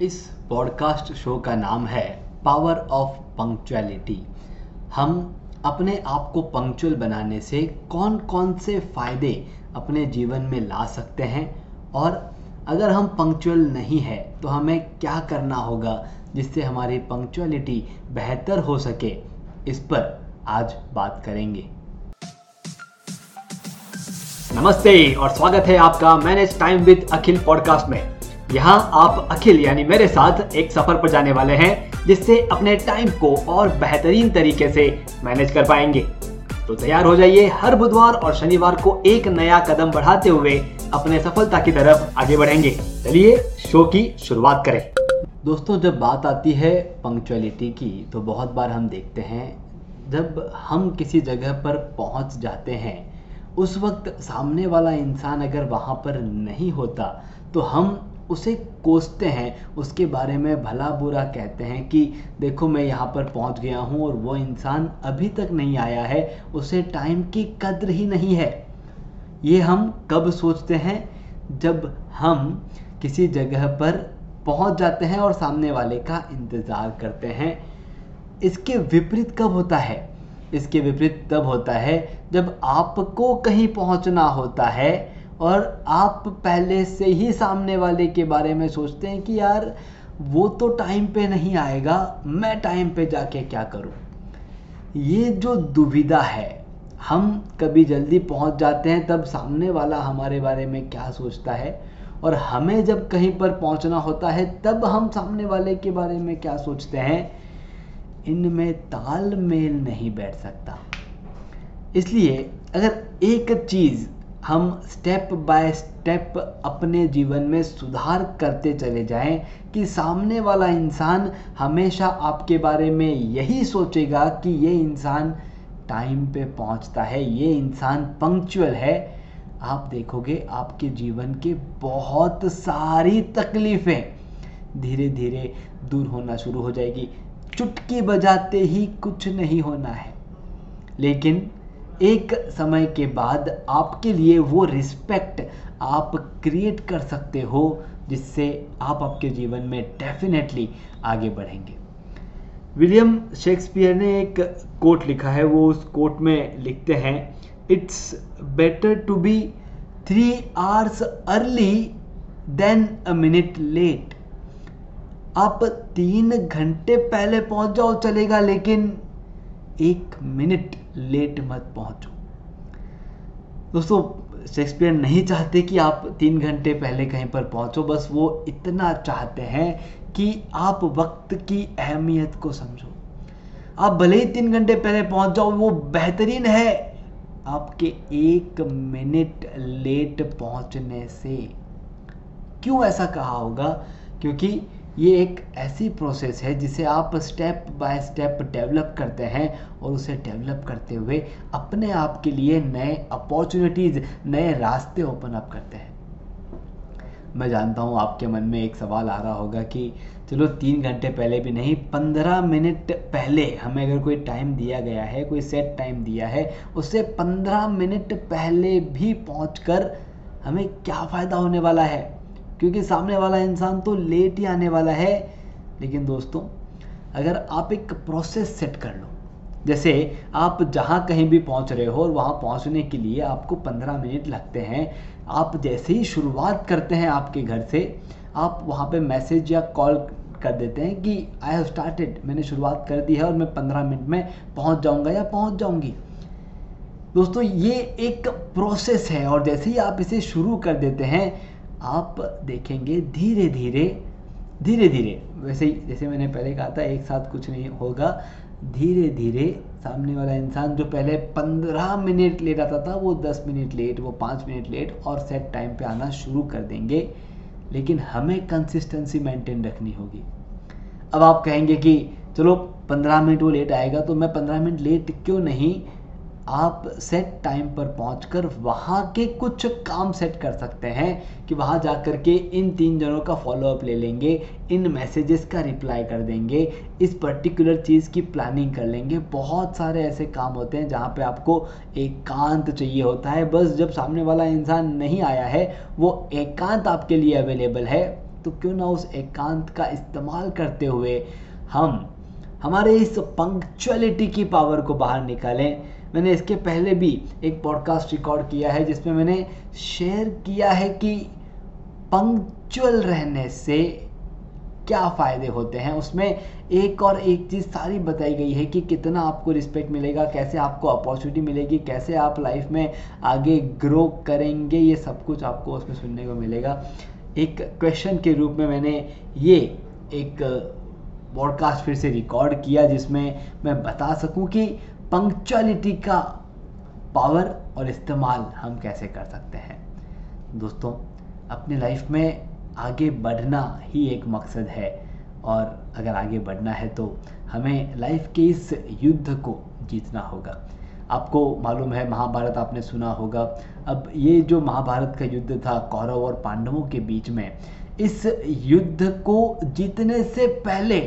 इस podcast show का नाम है पावर ऑफ़ पंक्चुअलिटी। हम अपने आप को पंक्चुअल बनाने से कौन कौन से फ़ायदे अपने जीवन में ला सकते हैं और अगर हम पंक्चुअल नहीं है तो हमें क्या करना होगा जिससे हमारी पंक्चुअलिटी बेहतर हो सके? इस पर आज बात करेंगे। नमस्ते और स्वागत है आपका manage time with Akhil podcast में। यहाँ आप अखिल यानी मेरे साथ एक सफ़र पर जाने वाले हैं, जिससे अपने टाइम को और बेहतरीन तरीके से मैनेज कर पाएँगे। तो तैयार हो जाइए हर बुधवार और शनिवार को एक नया कदम बढ़ाते हुए अपने सफलता की तरफ़ आगे बढ़ेंगे। चलिए शो की शुरुआत करें। दोस्तों, जब बात आती है पंक्चुअलिटी की तो बहुत बार हम देखते हैं, जब हम किसी जगह पर पहुँच जाते हैं, उस वक्त सामने वाला इंसान अगर वहाँ पर नहीं होता तो हम उसे कोसते हैं, उसके बारे में भला बुरा कहते हैं कि, देखो, मैं यहाँ पर पहुँच गया हूँ और वो इंसान अभी तक नहीं आया है, उसे टाइम की कद्र ही नहीं है। ये हम कब सोचते हैं? जब हम किसी जगह पर पहुँच जाते हैं और सामने वाले का इंतज़ार करते हैं। इसके विपरीत कब होता है? इसके विपरीत तब होता है जब आपको कहीं पहुँचना होता है और आप पहले से ही सामने वाले के बारे में सोचते हैं कि यार, वो तो टाइम पे नहीं आएगा, मैं टाइम पे जाके क्या करूँ? ये जो दुविधा है, हम कभी जल्दी पहुँच जाते हैं, तब सामने वाला हमारे बारे में क्या सोचता है? और हमें जब कहीं पर पहुँचना होता है, तब हम सामने वाले के बारे में क्या सोचते हैं? इनमें तालमेल नहीं बैठ सकता। इसलिए अगर एक चीज़ हम स्टेप बाय स्टेप अपने जीवन में सुधार करते चले जाएँ कि सामने वाला इंसान हमेशा आपके बारे में यही सोचेगा कि ये इंसान टाइम पे पहुँचता है, ये इंसान पंक्चुअल है। आप देखोगे आपके जीवन के बहुत सारी तकलीफ़ें धीरे धीरे दूर होना शुरू हो जाएगी। चुटकी बजाते ही कुछ नहीं होना है। लेकिन एक समय के बाद आपके लिए वो रिस्पेक्ट आप क्रिएट कर सकते हो, जिससे आप आपके जीवन में डेफिनेटली आगे बढ़ेंगे। विलियम शेक्सपियर ने एक कोट लिखा है, वो उस कोट में लिखते हैं it's better to be three hours early than a minute late आप तीन घंटे पहले पहुँच जाओ, चलेगा, लेकिन एक मिनट लेट मत पहुंचो। दोस्तों, शेक्सपियर नहीं चाहते कि आप तीन घंटे पहले कहीं पर पहुंचो, बस वो इतना चाहते हैं कि आप वक्त की अहमियत को समझो। आप भले ही तीन घंटे पहले पहुँच जाओ, वो बेहतरीन है आपके एक मिनट लेट पहुँचने से। क्यों ऐसा कहा होगा? क्योंकि ये एक ऐसी प्रोसेस है जिसे आप स्टेप बाय स्टेप डेवलप करते हैं और उसे डेवलप करते हुए अपने आप के लिए नए अपॉर्चुनिटीज़ नए रास्ते ओपन अप करते हैं। मैं जानता हूँ आपके मन में एक सवाल आ रहा होगा कि चलो तीन घंटे पहले भी नहीं, पंद्रह मिनट पहले हमें अगर कोई टाइम दिया गया है, कोई सेट टाइम दिया है उससे पंद्रह मिनट पहले भी पहुँच हमें क्या फ़ायदा होने वाला है? क्योंकि सामने वाला इंसान तो लेट ही आने वाला है। लेकिन दोस्तों, अगर आप एक प्रोसेस सेट कर लो, जैसे आप जहाँ कहीं भी पहुँच रहे हो और वहाँ पहुँचने के लिए आपको पंद्रह मिनट लगते हैं, आप जैसे ही शुरुआत करते हैं आपके घर से, आप वहाँ पे मैसेज या कॉल कर देते हैं कि आई हैव स्टार्टेड मैंने शुरुआत कर दी है और मैं पंद्रह मिनट में पहुँच जाऊँगा या पहुँच जाऊँगी। दोस्तों, ये एक प्रोसेस है और जैसे ही आप इसे शुरू कर देते हैं आप देखेंगे धीरे धीरे धीरे धीरे। वैसे ही, जैसे मैंने पहले कहा था, एक साथ कुछ नहीं होगा। धीरे धीरे सामने वाला इंसान जो पहले पंद्रह मिनट लेट आता था, वो दस मिनट लेट, वो पाँच मिनट लेट और सेट टाइम पे आना शुरू कर देंगे। लेकिन हमें कंसिस्टेंसी मेंटेन रखनी होगी। अब आप कहेंगे कि, चलो, पंद्रह मिनट वो लेट आएगा तो मैं पंद्रह मिनट लेट क्यों नहीं? आप सेट टाइम पर पहुंचकर वहाँ के कुछ काम सेट कर सकते हैं कि वहाँ जा कर के इन तीन जनों का फॉलोअप ले लेंगे, इन मैसेजेस का रिप्लाई कर देंगे, इस पर्टिकुलर चीज़ की प्लानिंग कर लेंगे। बहुत सारे ऐसे काम होते हैं जहाँ पे आपको एकांत चाहिए होता है। बस जब सामने वाला इंसान नहीं आया है, वो एकांत आपके लिए अवेलेबल है तो क्यों ना उस एकांत का इस्तेमाल करते हुए हम हमारे इस पंक्चुअलिटी की पावर को बाहर निकालें। मैंने इसके पहले भी एक पॉडकास्ट रिकॉर्ड किया है, जिसमें मैंने शेयर किया है कि पंक्चुअल रहने से क्या फ़ायदे होते हैं। उसमें एक और एक चीज़ सारी बताई गई है कि कितना आपको रिस्पेक्ट मिलेगा, कैसे आपको अपॉर्चुनिटी मिलेगी, कैसे आप लाइफ में आगे ग्रो करेंगे, ये सब कुछ आपको उसमें सुनने को मिलेगा। एक क्वेश्चन के रूप में मैंने ये एक पॉडकास्ट फिर से रिकॉर्ड किया, जिसमें मैं बता सकूँ कि पंक्चुअलिटी का पावर और इस्तेमाल हम कैसे कर सकते हैं? दोस्तों, अपनी लाइफ में आगे बढ़ना ही एक मकसद है। और अगर आगे बढ़ना है तो हमें लाइफ के इस युद्ध को जीतना होगा। आपको मालूम है, महाभारत आपने सुना होगा। अब ये जो महाभारत का युद्ध था, कौरव और पांडवों के बीच में, इस युद्ध को जीतने से पहले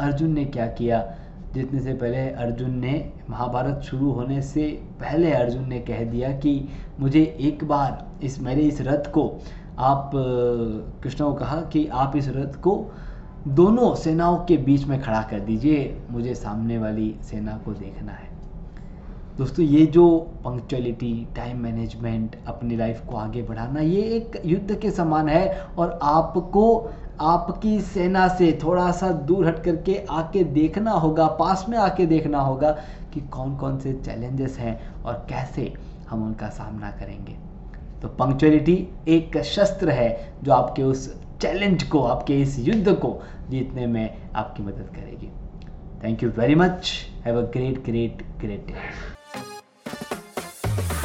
अर्जुन ने क्या किया? जीतने से पहले अर्जुन ने महाभारत शुरू होने से पहले अर्जुन ने कह दिया कि मुझे एक बार इस, मेरे इस रथ को, आप कृष्ण को कहा कि आप इस रथ को दोनों सेनाओं के बीच में खड़ा कर दीजिए, मुझे सामने वाली सेना को देखना है। दोस्तों, ये जो पंक्चुअलिटी टाइम मैनेजमेंट अपनी लाइफ को आगे बढ़ाना, ये एक युद्ध के समान है और आपको, आपकी सेना से थोड़ा सा दूर हट करके आके देखना होगा, पास में आके देखना होगा कि कौन कौन से चैलेंजेस हैं और कैसे हम उनका सामना करेंगे। तो पंक्चुअलिटी एक शस्त्र है जो आपके उस चैलेंज को, आपके इस युद्ध को जीतने में आपकी मदद करेगी। Thank you very much have a great great great day